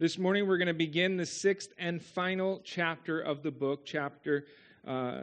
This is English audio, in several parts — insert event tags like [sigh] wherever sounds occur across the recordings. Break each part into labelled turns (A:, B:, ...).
A: This morning we're going to begin the sixth and final chapter of the book, chapter uh,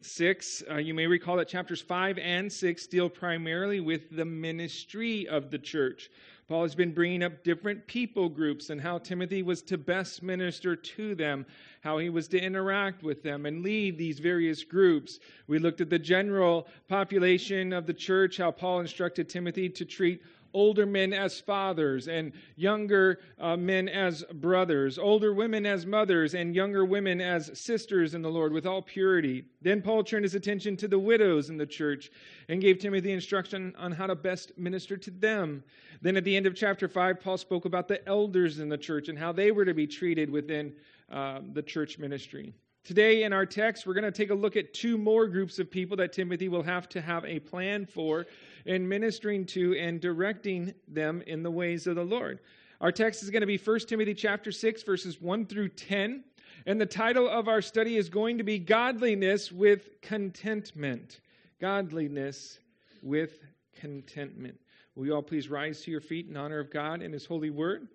A: 6. Uh, you may recall that chapters 5 and 6 deal primarily with the ministry of the church. Paul has been bringing up different people groups and how Timothy was to best minister to them, how he was to interact with them and lead these various groups. We looked at the general population of the church, how Paul instructed Timothy to treat older men as fathers, and younger uh, men as brothers, older women as mothers, and younger women as sisters in the Lord with all purity. Then Paul turned his attention to the widows in the church and gave Timothy instruction on how to best minister to them. Then at the end of chapter 5, Paul spoke about the elders in the church and how they were to be treated within uh, the church ministry. Today, in our text, we're going to take a look at two more groups of people that Timothy will have to have a plan for in ministering to and directing them in the ways of the Lord. Our text is going to be 1 Timothy chapter 6 verses 1 through 10, and the title of our study is going to be Godliness with Contentment. Godliness with Contentment. Will you all please rise to your feet in honor of God and his holy word?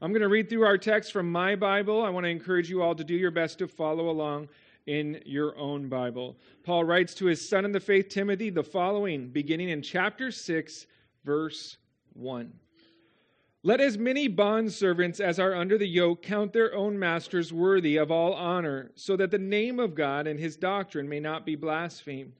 A: I'm going to read through our text from my Bible. I want to encourage you all to do your best to follow along in your own Bible. Paul writes to his son in the faith, Timothy, the following, beginning in chapter 6, verse 1. Let as many bondservants as are under the yoke count their own masters worthy of all honor, so that the name of God and his doctrine may not be blasphemed.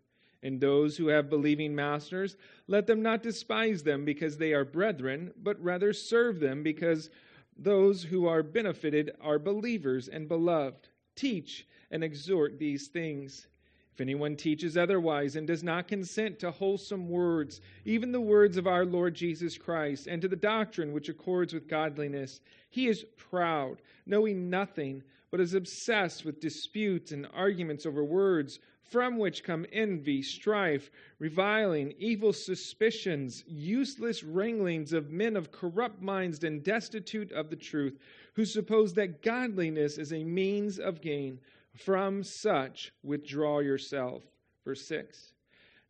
A: And those who have believing masters, let them not despise them because they are brethren, but rather serve them because those who are benefited are believers and beloved. Teach and exhort these things. If anyone teaches otherwise and does not consent to wholesome words, even the words of our Lord Jesus Christ, and to the doctrine which accords with godliness, he is proud, knowing nothing, but is obsessed with disputes and arguments over words from which come envy, strife, reviling, evil suspicions, useless wranglings of men of corrupt minds and destitute of the truth, who suppose that godliness is a means of gain. From such withdraw yourself. Verse 6.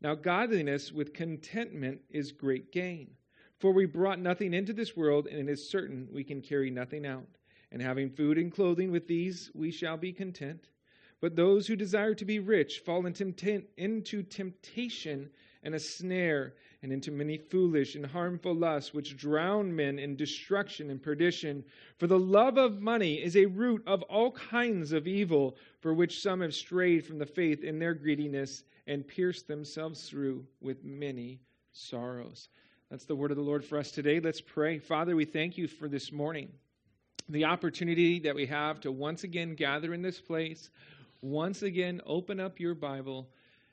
A: Now, godliness with contentment is great gain. For we brought nothing into this world, and it is certain we can carry nothing out. And having food and clothing, with these we shall be content. But those who desire to be rich fall into temptation and a snare, and into many foolish and harmful lusts, which drown men in destruction and perdition. For the love of money is a root of all kinds of evil, for which some have strayed from the faith in their greediness and pierced themselves through with many sorrows. That's the word of the Lord for us today. Let's pray. Father, we thank you for this morning, the opportunity that we have to once again gather in this place once again open up your Bible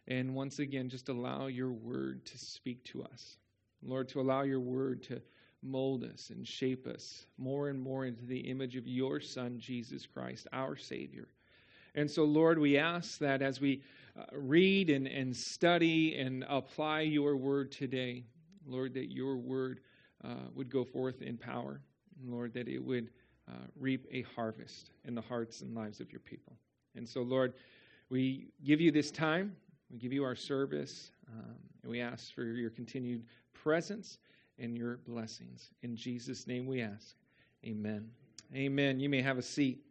A: and once again just allow your word to speak to us. Lord, to allow your word to mold us and shape us more and more into the image of your Son, Jesus Christ, our Savior. And so, Lord, we ask that as we uh, read and, and study and apply your word today, Lord, that your word uh, would go forth in power. Lord, that it would uh, reap a harvest in the hearts and lives of your people. And so, Lord, we give you this time. We give you our service. Um, and we ask for your continued presence and your blessings. In Jesus' name we ask. Amen. Amen. You may have a seat.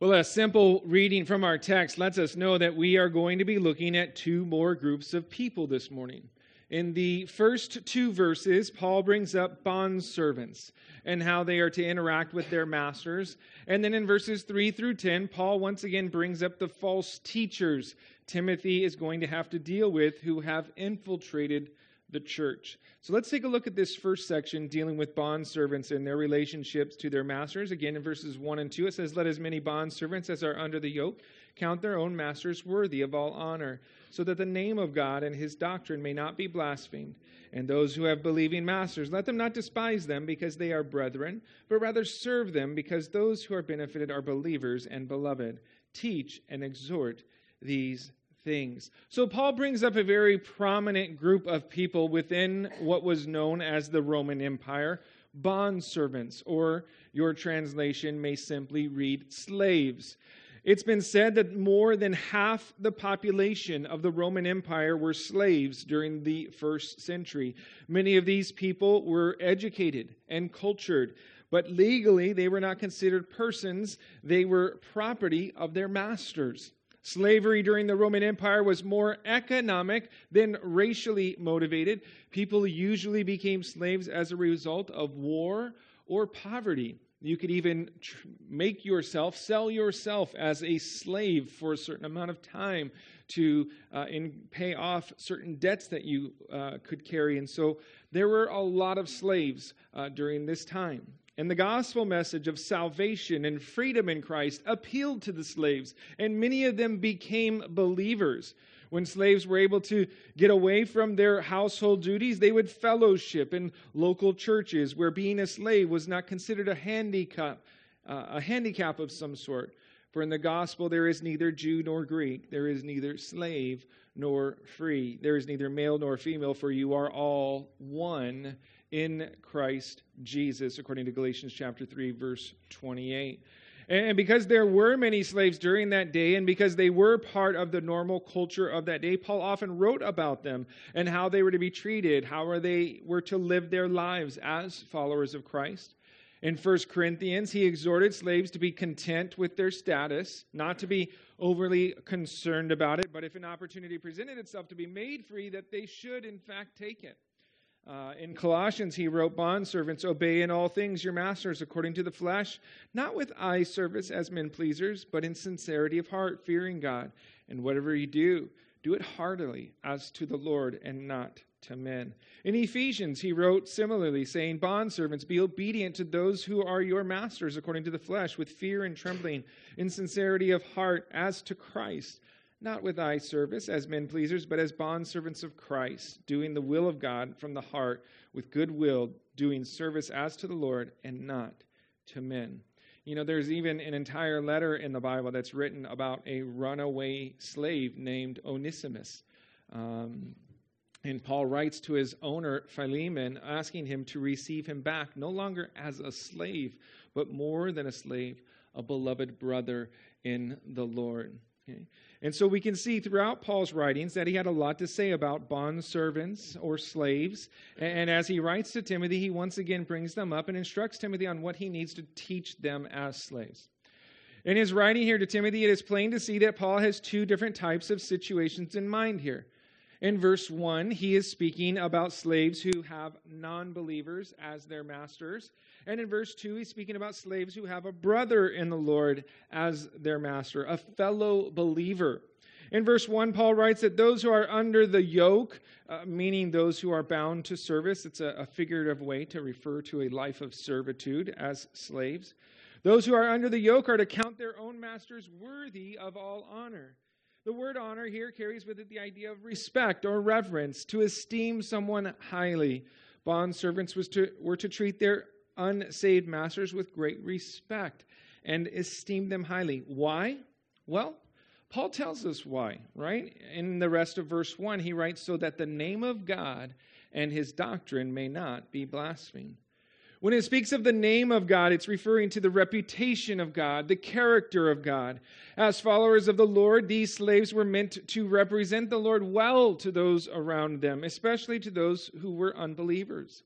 A: Well, a simple reading from our text lets us know that we are going to be looking at two more groups of people this morning. In the first two verses, Paul brings up bond servants and how they are to interact with their masters. And then in verses 3 through 10, Paul once again brings up the false teachers Timothy is going to have to deal with who have infiltrated the church. So let's take a look at this first section dealing with bond servants and their relationships to their masters. Again, in verses 1 and 2, it says, Let as many bond servants as are under the yoke count their own masters worthy of all honor so that the name of God and his doctrine may not be blasphemed. And those who have believing masters, let them not despise them because they are brethren, but rather serve them because those who are benefited are believers and beloved. Teach and exhort these things. So Paul brings up a very prominent group of people within what was known as the Roman Empire bond servants, or your translation may simply read slaves. It's been said that more than half the population of the Roman Empire were slaves during the first century. Many of these people were educated and cultured, but legally they were not considered persons, they were property of their masters. Slavery during the Roman Empire was more economic than racially motivated. People usually became slaves as a result of war or poverty. You could even tr- make yourself, sell yourself as a slave for a certain amount of time to uh, in, pay off certain debts that you uh, could carry. And so there were a lot of slaves uh, during this time. And the gospel message of salvation and freedom in Christ appealed to the slaves, and many of them became believers. When slaves were able to get away from their household duties, they would fellowship in local churches where being a slave was not considered a handicap, uh, a handicap of some sort. For in the gospel there is neither Jew nor Greek, there is neither slave nor free, there is neither male nor female, for you are all one in Christ Jesus, according to Galatians chapter 3, verse 28. And because there were many slaves during that day, and because they were part of the normal culture of that day, Paul often wrote about them and how they were to be treated, how they were to live their lives as followers of Christ. In 1 Corinthians, he exhorted slaves to be content with their status, not to be overly concerned about it, but if an opportunity presented itself to be made free, that they should, in fact, take it. Uh, in Colossians, he wrote, Bondservants, obey in all things your masters according to the flesh, not with eye service as men pleasers, but in sincerity of heart, fearing God. And whatever you do, do it heartily as to the Lord and not to men. In Ephesians, he wrote similarly, saying, Bondservants, be obedient to those who are your masters according to the flesh, with fear and trembling, in sincerity of heart as to Christ not with eye service as men pleasers, but as bondservants of Christ, doing the will of God from the heart with good will, doing service as to the Lord and not to men. You know, there's even an entire letter in the Bible that's written about a runaway slave named Onesimus. Um, and Paul writes to his owner, Philemon, asking him to receive him back, no longer as a slave, but more than a slave, a beloved brother in the Lord. Okay? And so we can see throughout Paul's writings that he had a lot to say about bond servants or slaves. And as he writes to Timothy, he once again brings them up and instructs Timothy on what he needs to teach them as slaves. In his writing here to Timothy, it is plain to see that Paul has two different types of situations in mind here. In verse 1, he is speaking about slaves who have non believers as their masters. And in verse 2, he's speaking about slaves who have a brother in the Lord as their master, a fellow believer. In verse 1, Paul writes that those who are under the yoke, uh, meaning those who are bound to service, it's a, a figurative way to refer to a life of servitude as slaves. Those who are under the yoke are to count their own masters worthy of all honor. The word honor here carries with it the idea of respect or reverence, to esteem someone highly. Bond servants was to, were to treat their unsaved masters with great respect and esteem them highly. Why? Well, Paul tells us why, right? In the rest of verse 1, he writes, So that the name of God and his doctrine may not be blasphemed. When it speaks of the name of God, it's referring to the reputation of God, the character of God. As followers of the Lord, these slaves were meant to represent the Lord well to those around them, especially to those who were unbelievers.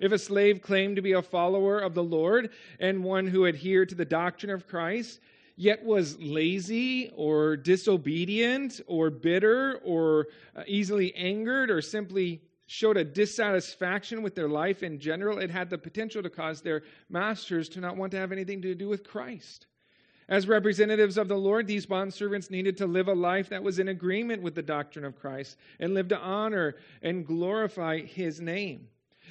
A: If a slave claimed to be a follower of the Lord and one who adhered to the doctrine of Christ, yet was lazy or disobedient or bitter or uh, easily angered or simply showed a dissatisfaction with their life in general, it had the potential to cause their masters to not want to have anything to do with Christ. As representatives of the Lord, these bondservants needed to live a life that was in agreement with the doctrine of Christ and live to honor and glorify his name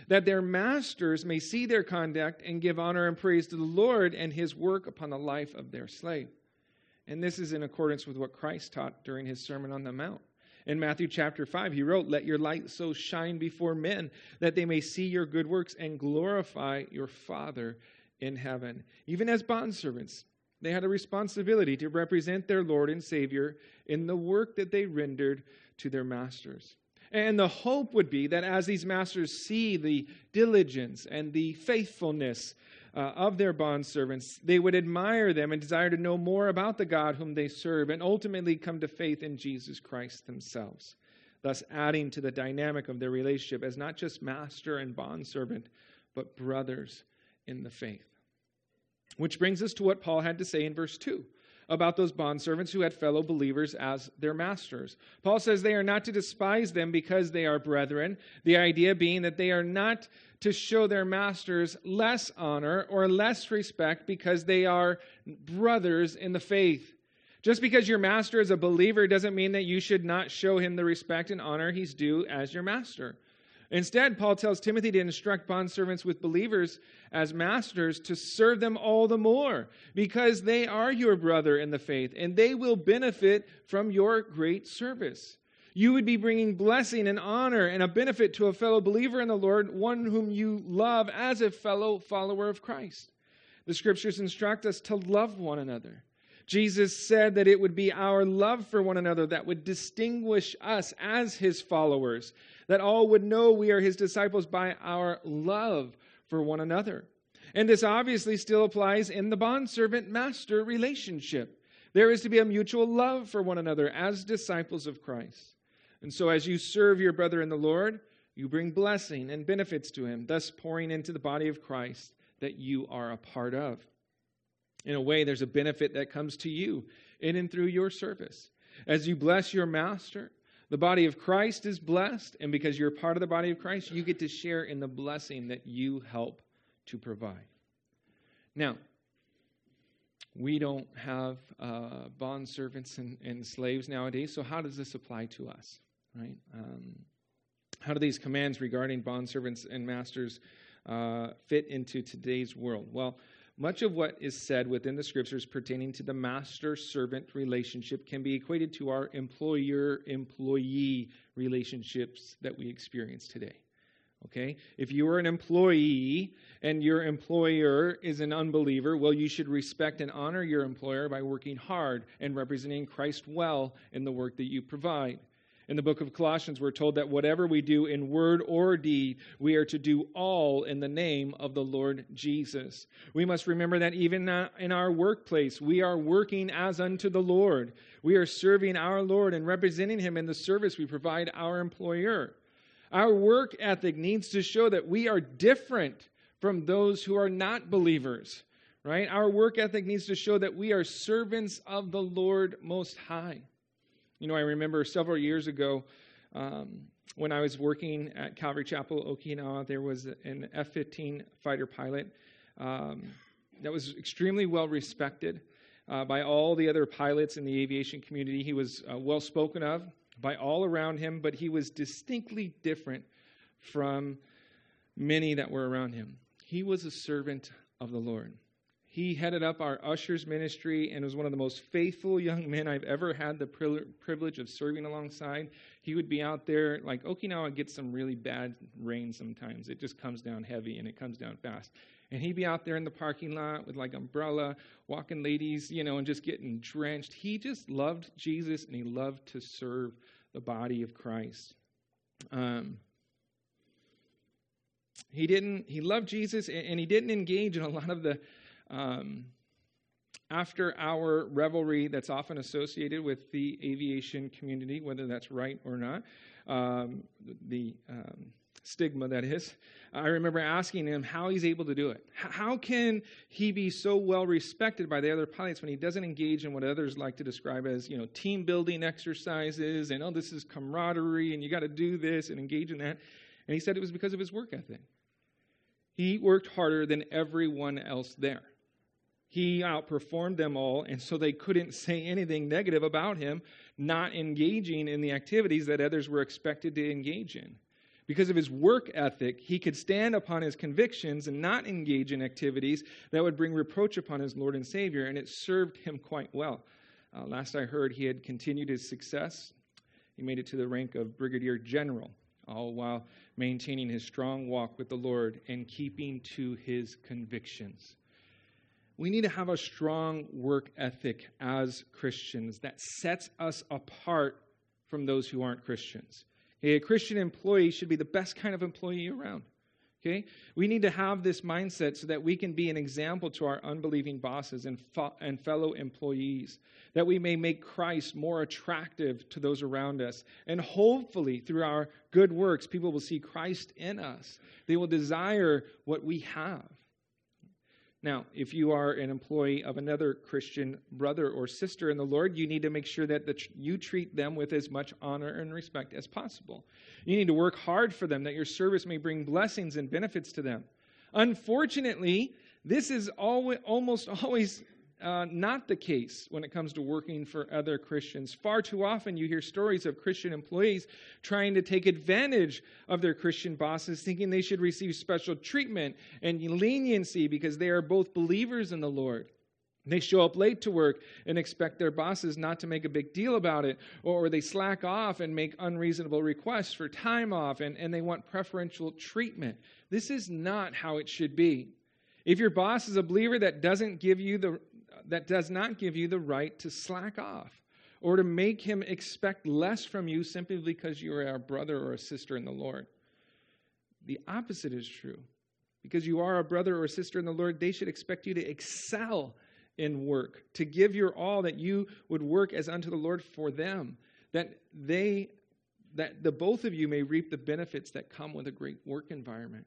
A: that their masters may see their conduct and give honor and praise to the Lord and his work upon the life of their slave. And this is in accordance with what Christ taught during his Sermon on the Mount. In Matthew chapter 5, he wrote, Let your light so shine before men that they may see your good works and glorify your Father in heaven. Even as bondservants, they had a responsibility to represent their Lord and Savior in the work that they rendered to their masters. And the hope would be that as these masters see the diligence and the faithfulness uh, of their bondservants, they would admire them and desire to know more about the God whom they serve and ultimately come to faith in Jesus Christ themselves, thus adding to the dynamic of their relationship as not just master and bondservant, but brothers in the faith. Which brings us to what Paul had to say in verse 2 about those bondservants who had fellow believers as their masters. Paul says they are not to despise them because they are brethren, the idea being that they are not to show their masters less honor or less respect because they are brothers in the faith. Just because your master is a believer doesn't mean that you should not show him the respect and honor he's due as your master. Instead, Paul tells Timothy to instruct bondservants with believers as masters to serve them all the more because they are your brother in the faith and they will benefit from your great service. You would be bringing blessing and honor and a benefit to a fellow believer in the Lord, one whom you love as a fellow follower of Christ. The scriptures instruct us to love one another. Jesus said that it would be our love for one another that would distinguish us as his followers, that all would know we are his disciples by our love for one another. And this obviously still applies in the bondservant master relationship. There is to be a mutual love for one another as disciples of Christ. And so, as you serve your brother in the Lord, you bring blessing and benefits to him, thus pouring into the body of Christ that you are a part of. In a way, there's a benefit that comes to you in and through your service. As you bless your master, the body of Christ is blessed, and because you're part of the body of Christ, you get to share in the blessing that you help to provide. Now, we don't have uh, bond servants and, and, slaves nowadays, so how does this apply to us? Right? Um, how do these commands regarding bond servants and masters uh, fit into today's world? Well, much of what is said within the scriptures pertaining to the master servant relationship can be equated to our employer employee relationships that we experience today. Okay? If you are an employee and your employer is an unbeliever, well, you should respect and honor your employer by working hard and representing Christ well in the work that you provide. In the book of Colossians, we're told that whatever we do in word or deed, we are to do all in the name of the Lord Jesus. We must remember that even in our workplace, we are working as unto the Lord. We are serving our Lord and representing Him in the service we provide our employer. Our work ethic needs to show that we are different from those who are not believers, right? Our work ethic needs to show that we are servants of the Lord Most High. You know, I remember several years ago um, when I was working at Calvary Chapel, Okinawa, there was an F 15 fighter pilot um, that was extremely well respected uh, by all the other pilots in the aviation community. He was uh, well spoken of by all around him, but he was distinctly different from many that were around him. He was a servant of the Lord. He headed up our ushers ministry and was one of the most faithful young men I've ever had the privilege of serving alongside. He would be out there, like Okinawa gets some really bad rain sometimes. It just comes down heavy and it comes down fast. And he'd be out there in the parking lot with like umbrella, walking ladies, you know, and just getting drenched. He just loved Jesus and he loved to serve the body of Christ. Um, he didn't. He loved Jesus, and he didn't engage in a lot of the um, after our revelry that's often associated with the aviation community, whether that's right or not, um, the um, stigma that is. I remember asking him how he's able to do it. How can he be so well respected by the other pilots when he doesn't engage in what others like to describe as, you know, team building exercises and oh, this is camaraderie and you got to do this and engage in that. And he said it was because of his work ethic. He worked harder than everyone else there. He outperformed them all, and so they couldn't say anything negative about him not engaging in the activities that others were expected to engage in. Because of his work ethic, he could stand upon his convictions and not engage in activities that would bring reproach upon his Lord and Savior, and it served him quite well. Uh, last I heard, he had continued his success. He made it to the rank of brigadier general, all while maintaining his strong walk with the Lord and keeping to his convictions. We need to have a strong work ethic as Christians that sets us apart from those who aren't Christians. Okay, a Christian employee should be the best kind of employee around. Okay? We need to have this mindset so that we can be an example to our unbelieving bosses and, fo- and fellow employees, that we may make Christ more attractive to those around us. And hopefully, through our good works, people will see Christ in us. They will desire what we have. Now, if you are an employee of another Christian brother or sister in the Lord, you need to make sure that the, you treat them with as much honor and respect as possible. You need to work hard for them that your service may bring blessings and benefits to them. Unfortunately, this is almost [laughs] always uh, not the case when it comes to working for other Christians. Far too often, you hear stories of Christian employees trying to take advantage of their Christian bosses, thinking they should receive special treatment and leniency because they are both believers in the Lord. They show up late to work and expect their bosses not to make a big deal about it, or they slack off and make unreasonable requests for time off and, and they want preferential treatment. This is not how it should be. If your boss is a believer that doesn't give you the, that does not give you the right to slack off or to make him expect less from you simply because you are a brother or a sister in the Lord. The opposite is true. Because you are a brother or a sister in the Lord, they should expect you to excel in work, to give your all, that you would work as unto the Lord for them, that they that the both of you may reap the benefits that come with a great work environment.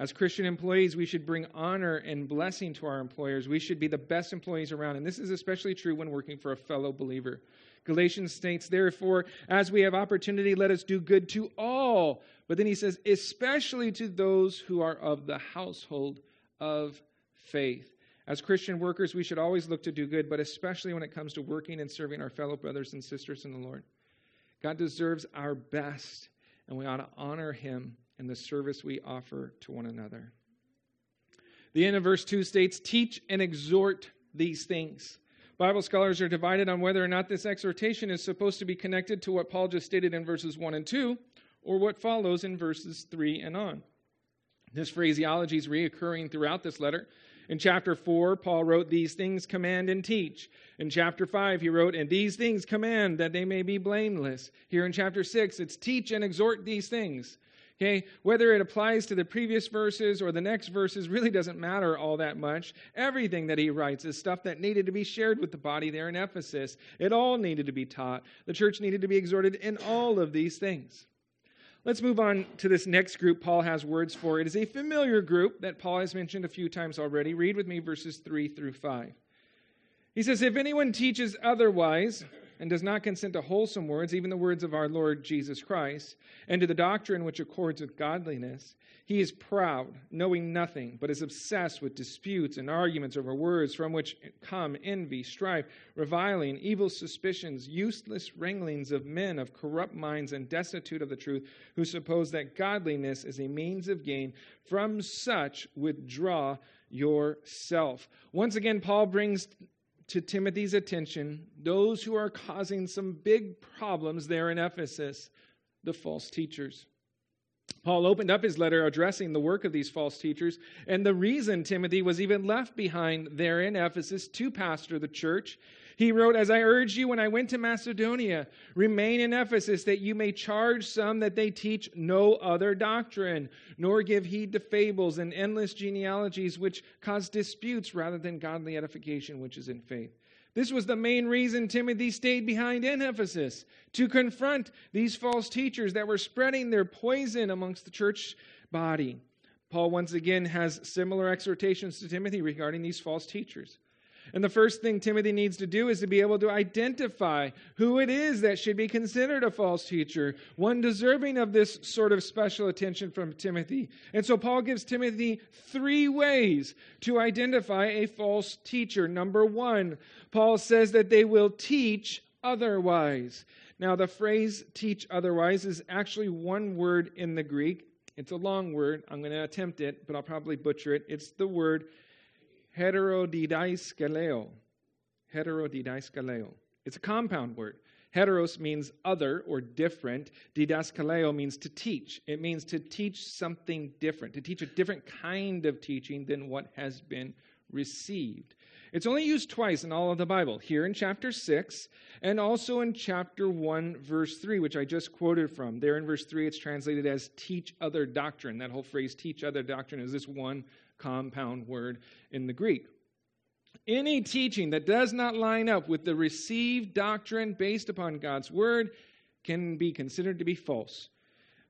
A: As Christian employees, we should bring honor and blessing to our employers. We should be the best employees around. And this is especially true when working for a fellow believer. Galatians states, therefore, as we have opportunity, let us do good to all. But then he says, especially to those who are of the household of faith. As Christian workers, we should always look to do good, but especially when it comes to working and serving our fellow brothers and sisters in the Lord. God deserves our best, and we ought to honor him and the service we offer to one another. The end of verse 2 states, Teach and exhort these things. Bible scholars are divided on whether or not this exhortation is supposed to be connected to what Paul just stated in verses 1 and 2 or what follows in verses 3 and on. This phraseology is reoccurring throughout this letter. In chapter 4, Paul wrote, These things command and teach. In chapter 5, he wrote, And these things command that they may be blameless. Here in chapter 6, it's teach and exhort these things. Okay, whether it applies to the previous verses or the next verses really doesn't matter all that much. Everything that he writes is stuff that needed to be shared with the body there in Ephesus. It all needed to be taught. The church needed to be exhorted in all of these things. Let's move on to this next group Paul has words for. It is a familiar group that Paul has mentioned a few times already. Read with me verses 3 through 5. He says, If anyone teaches otherwise, and does not consent to wholesome words, even the words of our Lord Jesus Christ, and to the doctrine which accords with godliness. He is proud, knowing nothing, but is obsessed with disputes and arguments over words from which come envy, strife, reviling, evil suspicions, useless wranglings of men of corrupt minds and destitute of the truth, who suppose that godliness is a means of gain. From such withdraw yourself. Once again, Paul brings to Timothy's attention those who are causing some big problems there in Ephesus, the false teachers. Paul opened up his letter addressing the work of these false teachers, and the reason Timothy was even left behind there in Ephesus to pastor the church he wrote, As I urged you when I went to Macedonia, remain in Ephesus, that you may charge some that they teach no other doctrine, nor give heed to fables and endless genealogies which cause disputes rather than godly edification which is in faith. This was the main reason Timothy stayed behind in Ephesus, to confront these false teachers that were spreading their poison amongst the church body. Paul once again has similar exhortations to Timothy regarding these false teachers. And the first thing Timothy needs to do is to be able to identify who it is that should be considered a false teacher, one deserving of this sort of special attention from Timothy. And so Paul gives Timothy three ways to identify a false teacher. Number one, Paul says that they will teach otherwise. Now, the phrase teach otherwise is actually one word in the Greek. It's a long word. I'm going to attempt it, but I'll probably butcher it. It's the word heterodidaskaleo. Heterodidaskaleo. It's a compound word. Heteros means other or different. Didaskaleo means to teach. It means to teach something different, to teach a different kind of teaching than what has been received. It's only used twice in all of the Bible, here in chapter 6 and also in chapter 1, verse 3, which I just quoted from. There in verse 3, it's translated as teach other doctrine. That whole phrase, teach other doctrine, is this one compound word in the Greek. Any teaching that does not line up with the received doctrine based upon God's word can be considered to be false.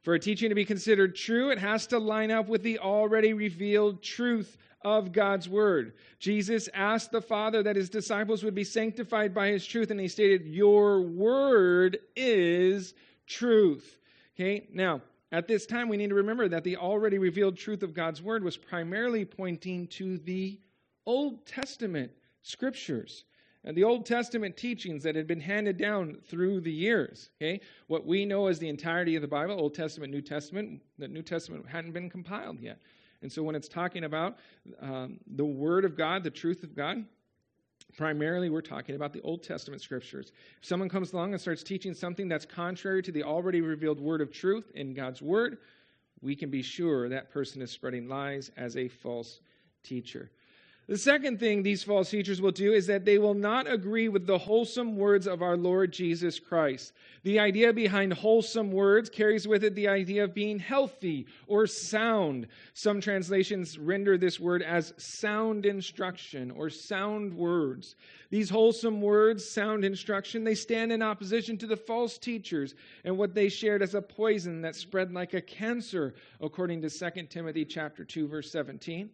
A: For a teaching to be considered true, it has to line up with the already revealed truth of God's word. Jesus asked the Father that his disciples would be sanctified by his truth, and he stated, Your word is truth. Okay, now, at this time, we need to remember that the already revealed truth of God's word was primarily pointing to the Old Testament scriptures and the Old Testament teachings that had been handed down through the years. Okay, what we know as the entirety of the Bible, Old Testament, New Testament, the New Testament hadn't been compiled yet. And so when it's talking about um, the Word of God, the truth of God, primarily we're talking about the Old Testament scriptures. If someone comes along and starts teaching something that's contrary to the already revealed Word of truth in God's Word, we can be sure that person is spreading lies as a false teacher. The second thing these false teachers will do is that they will not agree with the wholesome words of our Lord Jesus Christ. The idea behind wholesome words carries with it the idea of being healthy or sound. Some translations render this word as sound instruction or sound words. These wholesome words, sound instruction, they stand in opposition to the false teachers and what they shared as a poison that spread like a cancer, according to 2 Timothy chapter 2 verse 17.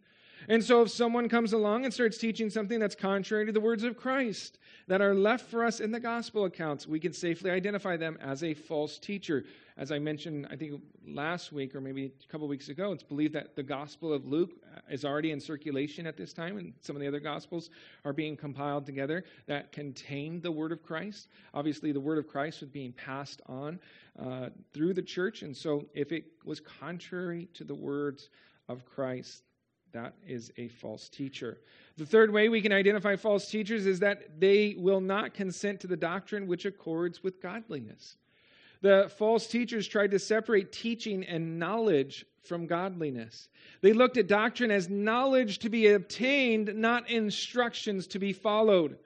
A: And so, if someone comes along and starts teaching something that's contrary to the words of Christ that are left for us in the gospel accounts, we can safely identify them as a false teacher. As I mentioned, I think last week or maybe a couple weeks ago, it's believed that the gospel of Luke is already in circulation at this time, and some of the other gospels are being compiled together that contain the word of Christ. Obviously, the word of Christ was being passed on uh, through the church, and so if it was contrary to the words of Christ, that is a false teacher. The third way we can identify false teachers is that they will not consent to the doctrine which accords with godliness. The false teachers tried to separate teaching and knowledge from godliness. They looked at doctrine as knowledge to be obtained, not instructions to be followed.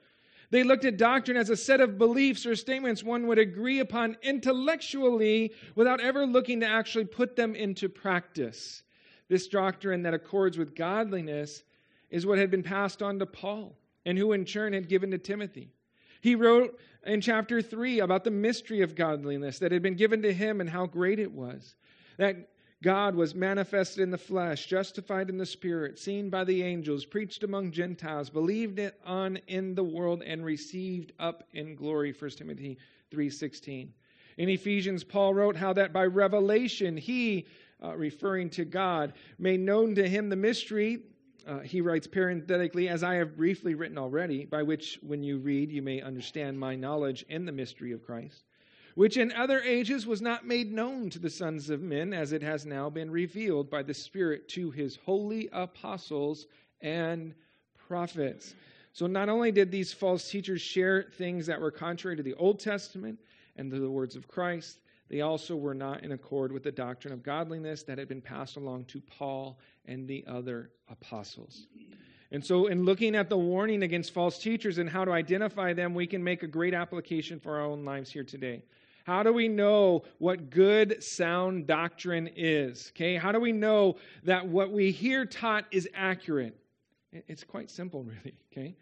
A: They looked at doctrine as a set of beliefs or statements one would agree upon intellectually without ever looking to actually put them into practice. This doctrine that accords with godliness is what had been passed on to Paul, and who in turn had given to Timothy. He wrote in chapter 3 about the mystery of godliness that had been given to him and how great it was. That God was manifested in the flesh, justified in the spirit, seen by the angels, preached among Gentiles, believed on in the world, and received up in glory. 1 Timothy 3:16. In Ephesians, Paul wrote how that by revelation he uh, referring to God, made known to him the mystery. Uh, he writes parenthetically, as I have briefly written already, by which, when you read, you may understand my knowledge in the mystery of Christ, which in other ages was not made known to the sons of men, as it has now been revealed by the Spirit to his holy apostles and prophets. So, not only did these false teachers share things that were contrary to the Old Testament and to the words of Christ, they also were not in accord with the doctrine of godliness that had been passed along to Paul and the other apostles. And so, in looking at the warning against false teachers and how to identify them, we can make a great application for our own lives here today. How do we know what good, sound doctrine is? Okay, how do we know that what we hear taught is accurate? It's quite simple, [laughs] really. Okay,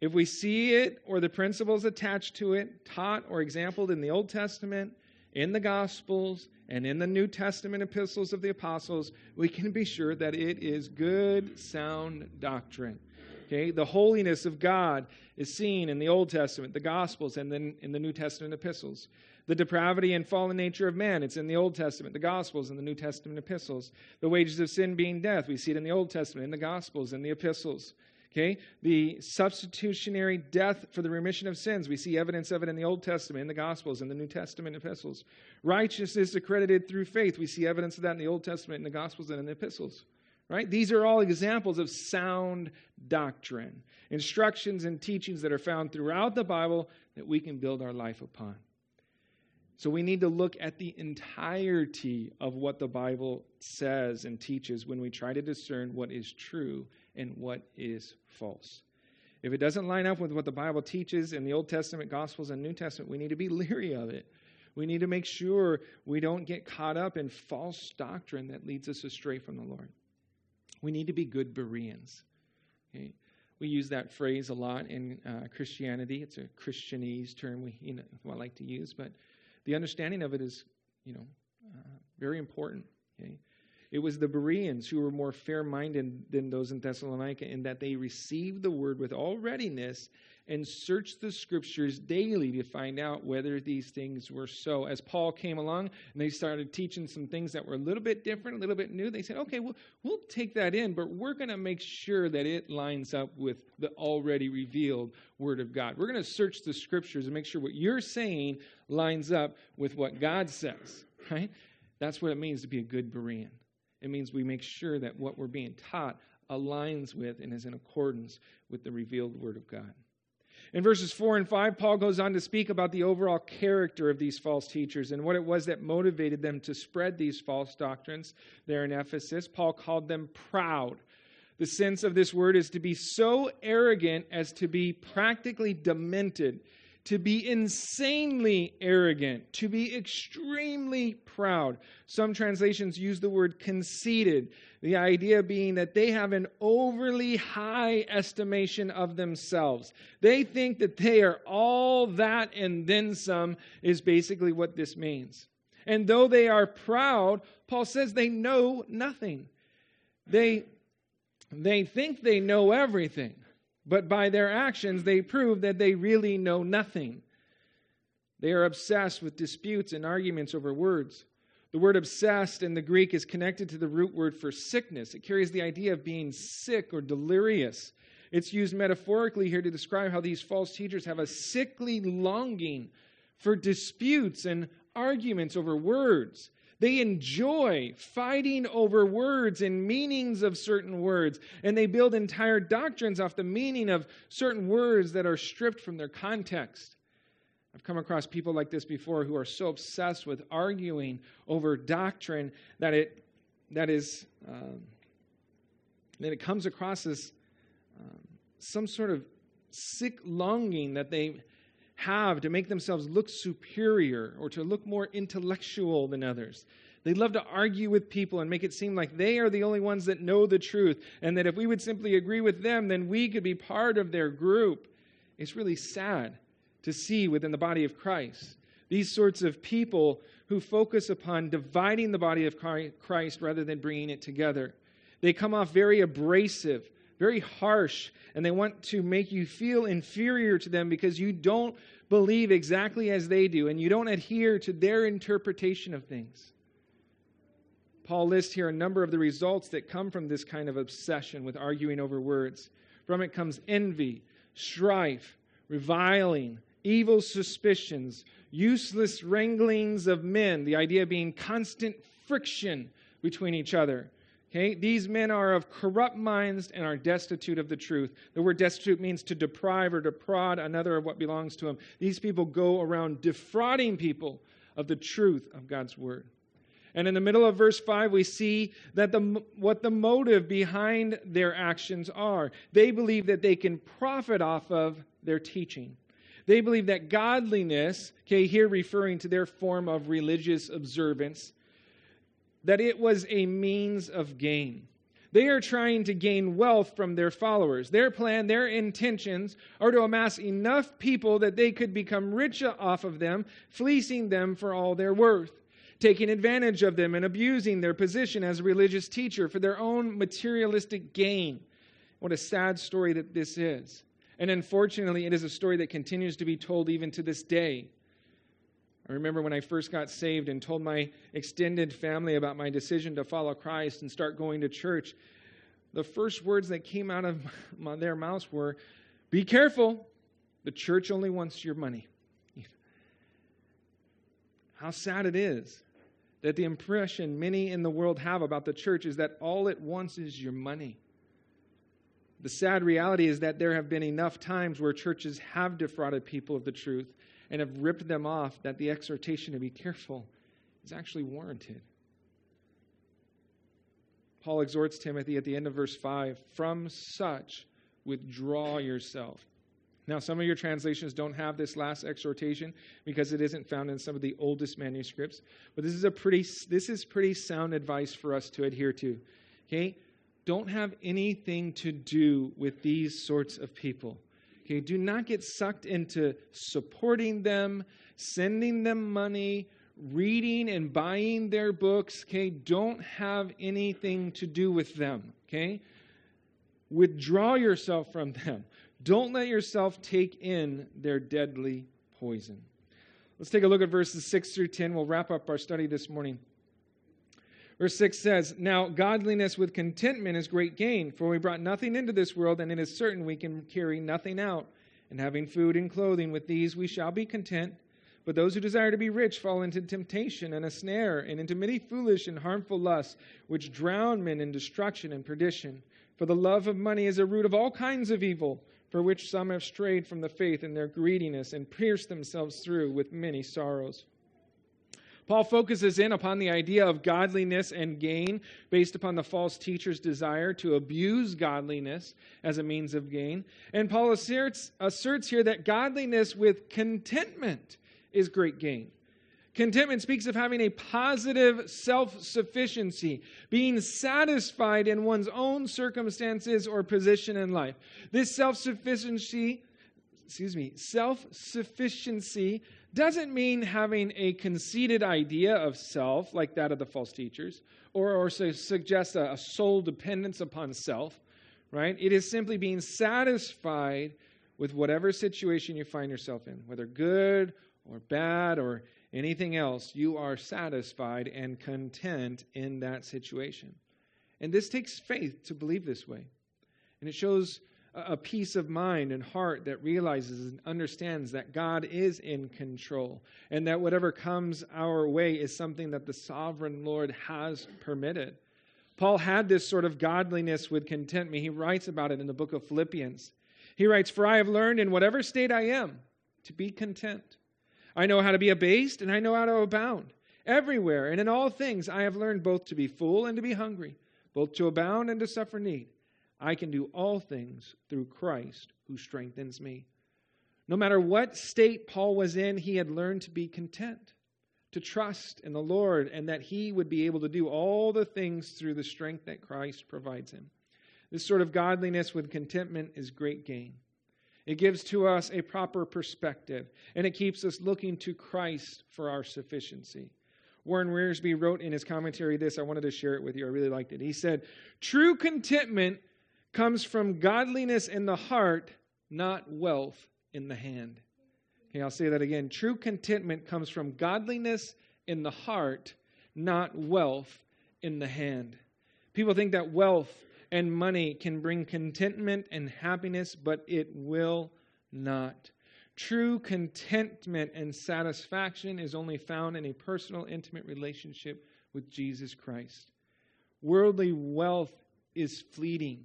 A: if we see it or the principles attached to it taught or exampled in the Old Testament, in the Gospels and in the New Testament epistles of the apostles, we can be sure that it is good, sound doctrine. Okay, the holiness of God is seen in the Old Testament, the Gospels, and then in the New Testament epistles. The depravity and fallen nature of man, it's in the Old Testament, the Gospels, and the New Testament epistles. The wages of sin being death, we see it in the Old Testament, in the Gospels, and the epistles. Okay? The substitutionary death for the remission of sins. We see evidence of it in the Old Testament, in the Gospels, in the New Testament epistles. Righteousness accredited through faith. We see evidence of that in the Old Testament, in the Gospels, and in the epistles. Right? These are all examples of sound doctrine, instructions and teachings that are found throughout the Bible that we can build our life upon. So we need to look at the entirety of what the Bible says and teaches when we try to discern what is true and what is false. If it doesn't line up with what the Bible teaches in the Old Testament, Gospels, and New Testament, we need to be leery of it. We need to make sure we don't get caught up in false doctrine that leads us astray from the Lord. We need to be good Bereans. Okay? We use that phrase a lot in uh, Christianity. It's a Christianese term we you know, like to use, but the understanding of it is, you know, uh, very important. Okay? It was the Bereans who were more fair minded than those in Thessalonica in that they received the word with all readiness and searched the scriptures daily to find out whether these things were so. As Paul came along and they started teaching some things that were a little bit different, a little bit new, they said, okay, well, we'll take that in, but we're going to make sure that it lines up with the already revealed Word of God. We're going to search the scriptures and make sure what you're saying lines up with what God says, right? That's what it means to be a good Berean. It means we make sure that what we're being taught aligns with and is in accordance with the revealed Word of God. In verses 4 and 5, Paul goes on to speak about the overall character of these false teachers and what it was that motivated them to spread these false doctrines there in Ephesus. Paul called them proud. The sense of this word is to be so arrogant as to be practically demented, to be insanely arrogant, to be extremely proud. Some translations use the word conceited, the idea being that they have an overly high estimation of themselves. They think that they are all that and then some, is basically what this means. And though they are proud, Paul says they know nothing. They, they think they know everything, but by their actions, they prove that they really know nothing. They are obsessed with disputes and arguments over words. The word obsessed in the Greek is connected to the root word for sickness. It carries the idea of being sick or delirious. It's used metaphorically here to describe how these false teachers have a sickly longing for disputes and arguments over words. They enjoy fighting over words and meanings of certain words, and they build entire doctrines off the meaning of certain words that are stripped from their context. I've come across people like this before who are so obsessed with arguing over doctrine that it that is um, that it comes across as um, some sort of sick longing that they have to make themselves look superior or to look more intellectual than others. They love to argue with people and make it seem like they are the only ones that know the truth, and that if we would simply agree with them, then we could be part of their group. It's really sad to see within the body of Christ. These sorts of people who focus upon dividing the body of Christ rather than bringing it together. They come off very abrasive, very harsh, and they want to make you feel inferior to them because you don't believe exactly as they do and you don't adhere to their interpretation of things. Paul lists here a number of the results that come from this kind of obsession with arguing over words. From it comes envy, strife, reviling, evil suspicions, useless wranglings of men, the idea being constant friction between each other. Okay? These men are of corrupt minds and are destitute of the truth. The word destitute means to deprive or defraud another of what belongs to him. These people go around defrauding people of the truth of God's word. And in the middle of verse 5, we see that the, what the motive behind their actions are. They believe that they can profit off of their teaching. They believe that godliness, okay, here referring to their form of religious observance, that it was a means of gain. They are trying to gain wealth from their followers. Their plan, their intentions are to amass enough people that they could become rich off of them, fleecing them for all their worth, taking advantage of them and abusing their position as a religious teacher for their own materialistic gain. What a sad story that this is. And unfortunately, it is a story that continues to be told even to this day. I remember when I first got saved and told my extended family about my decision to follow Christ and start going to church. The first words that came out of [laughs] my, their mouths were, Be careful, the church only wants your money. [laughs] How sad it is that the impression many in the world have about the church is that all it wants is your money. The sad reality is that there have been enough times where churches have defrauded people of the truth and have ripped them off that the exhortation to be careful is actually warranted. Paul exhorts Timothy at the end of verse 5 from such withdraw yourself. Now, some of your translations don't have this last exhortation because it isn't found in some of the oldest manuscripts. But this is a pretty this is pretty sound advice for us to adhere to. Okay? Don't have anything to do with these sorts of people. Okay, do not get sucked into supporting them, sending them money, reading and buying their books. Okay, don't have anything to do with them. Okay, withdraw yourself from them. Don't let yourself take in their deadly poison. Let's take a look at verses 6 through 10. We'll wrap up our study this morning. Verse 6 says, Now godliness with contentment is great gain, for we brought nothing into this world, and it is certain we can carry nothing out. And having food and clothing, with these we shall be content. But those who desire to be rich fall into temptation and a snare, and into many foolish and harmful lusts, which drown men in destruction and perdition. For the love of money is a root of all kinds of evil for which some have strayed from the faith in their greediness and pierced themselves through with many sorrows. Paul focuses in upon the idea of godliness and gain based upon the false teacher's desire to abuse godliness as a means of gain. And Paul asserts, asserts here that godliness with contentment is great gain. Contentment speaks of having a positive self sufficiency, being satisfied in one's own circumstances or position in life. This self sufficiency, excuse me, self sufficiency doesn't mean having a conceited idea of self like that of the false teachers or, or suggest a, a sole dependence upon self, right? It is simply being satisfied with whatever situation you find yourself in, whether good or bad or anything else, you are satisfied and content in that situation. And this takes faith to believe this way. And it shows a peace of mind and heart that realizes and understands that God is in control and that whatever comes our way is something that the sovereign Lord has permitted. Paul had this sort of godliness with contentment. He writes about it in the book of Philippians. He writes, For I have learned in whatever state I am to be content. I know how to be abased, and I know how to abound. Everywhere and in all things I have learned both to be full and to be hungry, both to abound and to suffer need. I can do all things through Christ who strengthens me. No matter what state Paul was in, he had learned to be content, to trust in the Lord, and that he would be able to do all the things through the strength that Christ provides him. This sort of godliness with contentment is great gain. It gives to us a proper perspective, and it keeps us looking to Christ for our sufficiency. Warren Wiersbe wrote in his commentary this. I wanted to share it with you. I really liked it. He said, True contentment comes from godliness in the heart, not wealth in the hand. Okay, I'll say that again. True contentment comes from godliness in the heart, not wealth in the hand. People think that wealth and money can bring contentment and happiness, but it will not. True contentment and satisfaction is only found in a personal, intimate relationship with Jesus Christ. Worldly wealth is fleeting.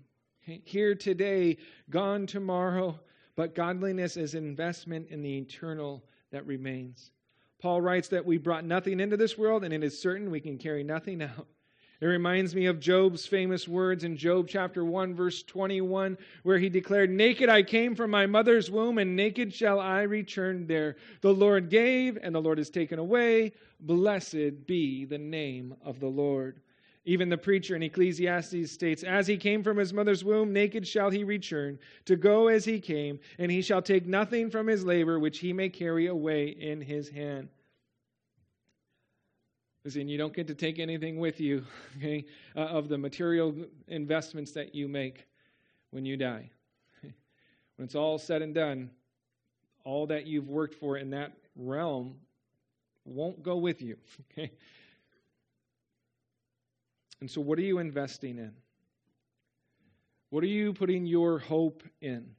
A: Here today, gone tomorrow, but godliness is investment in the eternal that remains. Paul writes that we brought nothing into this world, and it is certain we can carry nothing out. It reminds me of Job's famous words in Job chapter 1, verse 21, where he declared, Naked I came from my mother's womb, and naked shall I return there. The Lord gave, and the Lord has taken away. Blessed be the name of the Lord. Even the preacher in Ecclesiastes states, As he came from his mother's womb, naked shall he return, to go as he came, and he shall take nothing from his labor which he may carry away in his hand. Listen, you don't get to take anything with you [laughs] okay, uh, of the material investments that you make when you die. [laughs] When it's all said and done, all that you've worked for in that realm won't go with you. [laughs] Okay? And so, what are you investing in? What are you putting your hope in?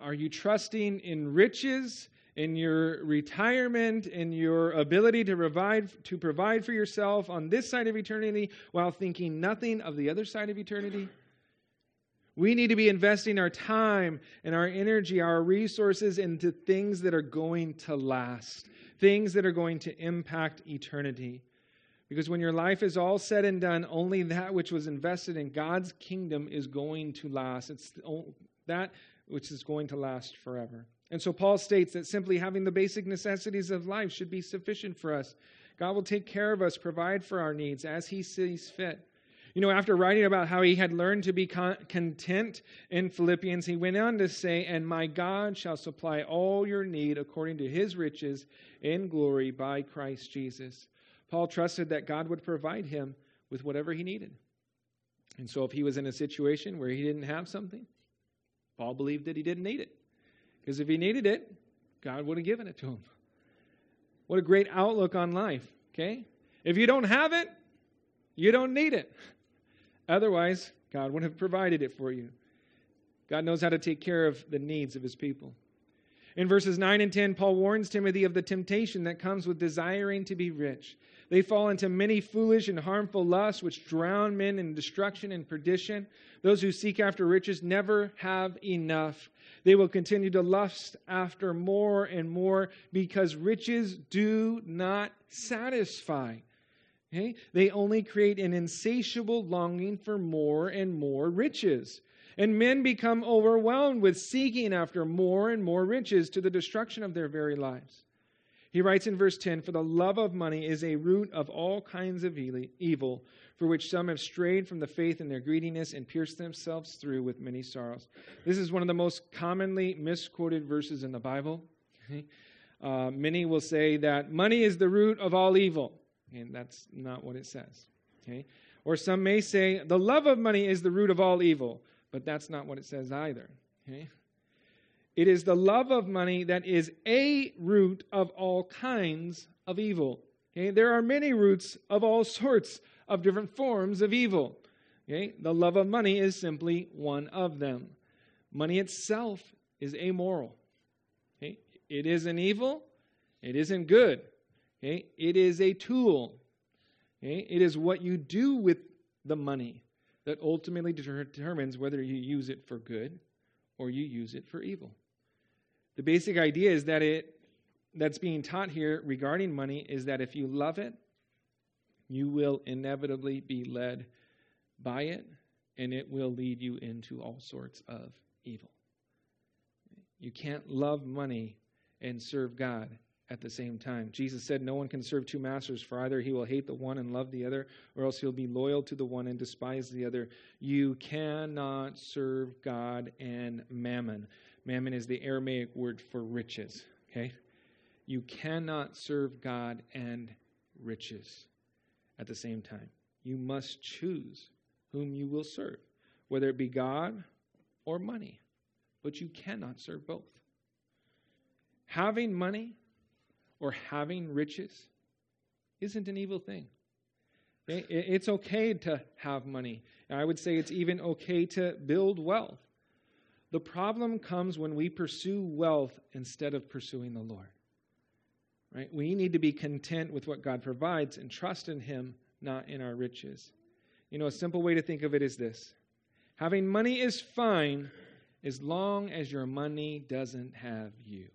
A: Are you trusting in riches in your retirement, in your ability to provide, to provide for yourself on this side of eternity while thinking nothing of the other side of eternity? We need to be investing our time and our energy, our resources into things that are going to last, things that are going to impact eternity. Because when your life is all said and done, only that which was invested in God's kingdom is going to last. It's that which is going to last forever. And so Paul states that simply having the basic necessities of life should be sufficient for us. God will take care of us, provide for our needs as he sees fit. You know, after writing about how he had learned to be content in Philippians, he went on to say, And my God shall supply all your need according to his riches in glory by Christ Jesus. Paul trusted that God would provide him with whatever he needed. And so if he was in a situation where he didn't have something, Paul believed that he didn't need it. Because if he needed it, God would have given it to him. What a great outlook on life, okay? If you don't have it, you don't need it. Otherwise, God would have provided it for you. God knows how to take care of the needs of his people. In verses 9 and 10, Paul warns Timothy of the temptation that comes with desiring to be rich. They fall into many foolish and harmful lusts which drown men in destruction and perdition. Those who seek after riches never have enough. They will continue to lust after more and more because riches do not satisfy. Okay? They only create an insatiable longing for more and more riches. And men become overwhelmed with seeking after more and more riches to the destruction of their very lives. He writes in verse 10 For the love of money is a root of all kinds of evil, for which some have strayed from the faith in their greediness and pierced themselves through with many sorrows. This is one of the most commonly misquoted verses in the Bible. Uh, many will say that money is the root of all evil, and that's not what it says. Okay? Or some may say the love of money is the root of all evil, but that's not what it says either. Okay? It is the love of money that is a root of all kinds of evil. Okay? There are many roots of all sorts of different forms of evil. Okay? The love of money is simply one of them. Money itself is amoral. Okay? It isn't evil, it isn't good. Okay? It is a tool. Okay? It is what you do with the money that ultimately determines whether you use it for good or you use it for evil. The basic idea is that it that's being taught here regarding money is that if you love it, you will inevitably be led by it, and it will lead you into all sorts of evil. You can't love money and serve God at the same time. Jesus said, No one can serve two masters, for either he will hate the one and love the other, or else he'll be loyal to the one and despise the other. You cannot serve God and mammon. Mammon is the Aramaic word for riches, okay? You cannot serve God and riches at the same time. You must choose whom you will serve, whether it be God or money. But you cannot serve both. Having money or having riches isn't an evil thing. It's okay to have money. I would say it's even okay to build wealth. The problem comes when we pursue wealth instead of pursuing the Lord. Right? We need to be content with what God provides and trust in Him, not in our riches. You know, a simple way to think of it is this having money is fine as long as your money doesn't have you.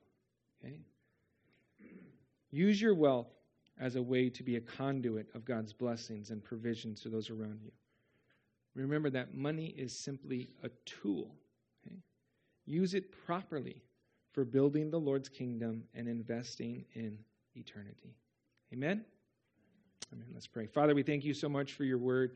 A: Okay? Use your wealth as a way to be a conduit of God's blessings and provisions to those around you. Remember that money is simply a tool Use it properly for building the Lord's kingdom and investing in eternity. Amen? Amen. Let's pray. Father, we thank you so much for your word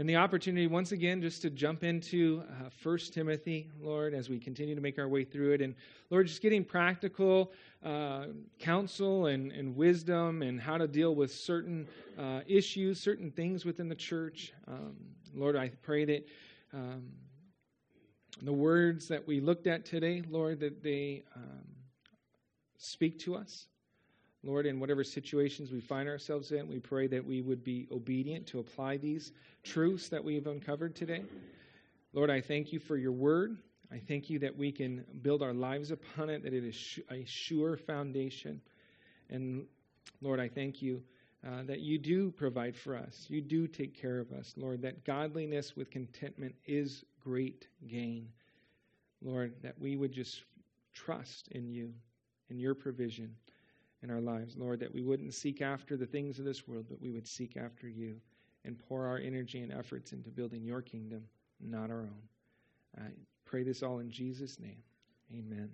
A: and the opportunity once again just to jump into uh, 1 Timothy, Lord, as we continue to make our way through it. And Lord, just getting practical uh, counsel and, and wisdom and how to deal with certain uh, issues, certain things within the church. Um, Lord, I pray that. Um, the words that we looked at today, Lord, that they um, speak to us. Lord, in whatever situations we find ourselves in, we pray that we would be obedient to apply these truths that we've uncovered today. Lord, I thank you for your word. I thank you that we can build our lives upon it, that it is a sure foundation. And Lord, I thank you uh, that you do provide for us. You do take care of us, Lord, that godliness with contentment is great gain. Lord, that we would just trust in you and your provision in our lives. Lord, that we wouldn't seek after the things of this world, but we would seek after you and pour our energy and efforts into building your kingdom, not our own. I pray this all in Jesus' name. Amen.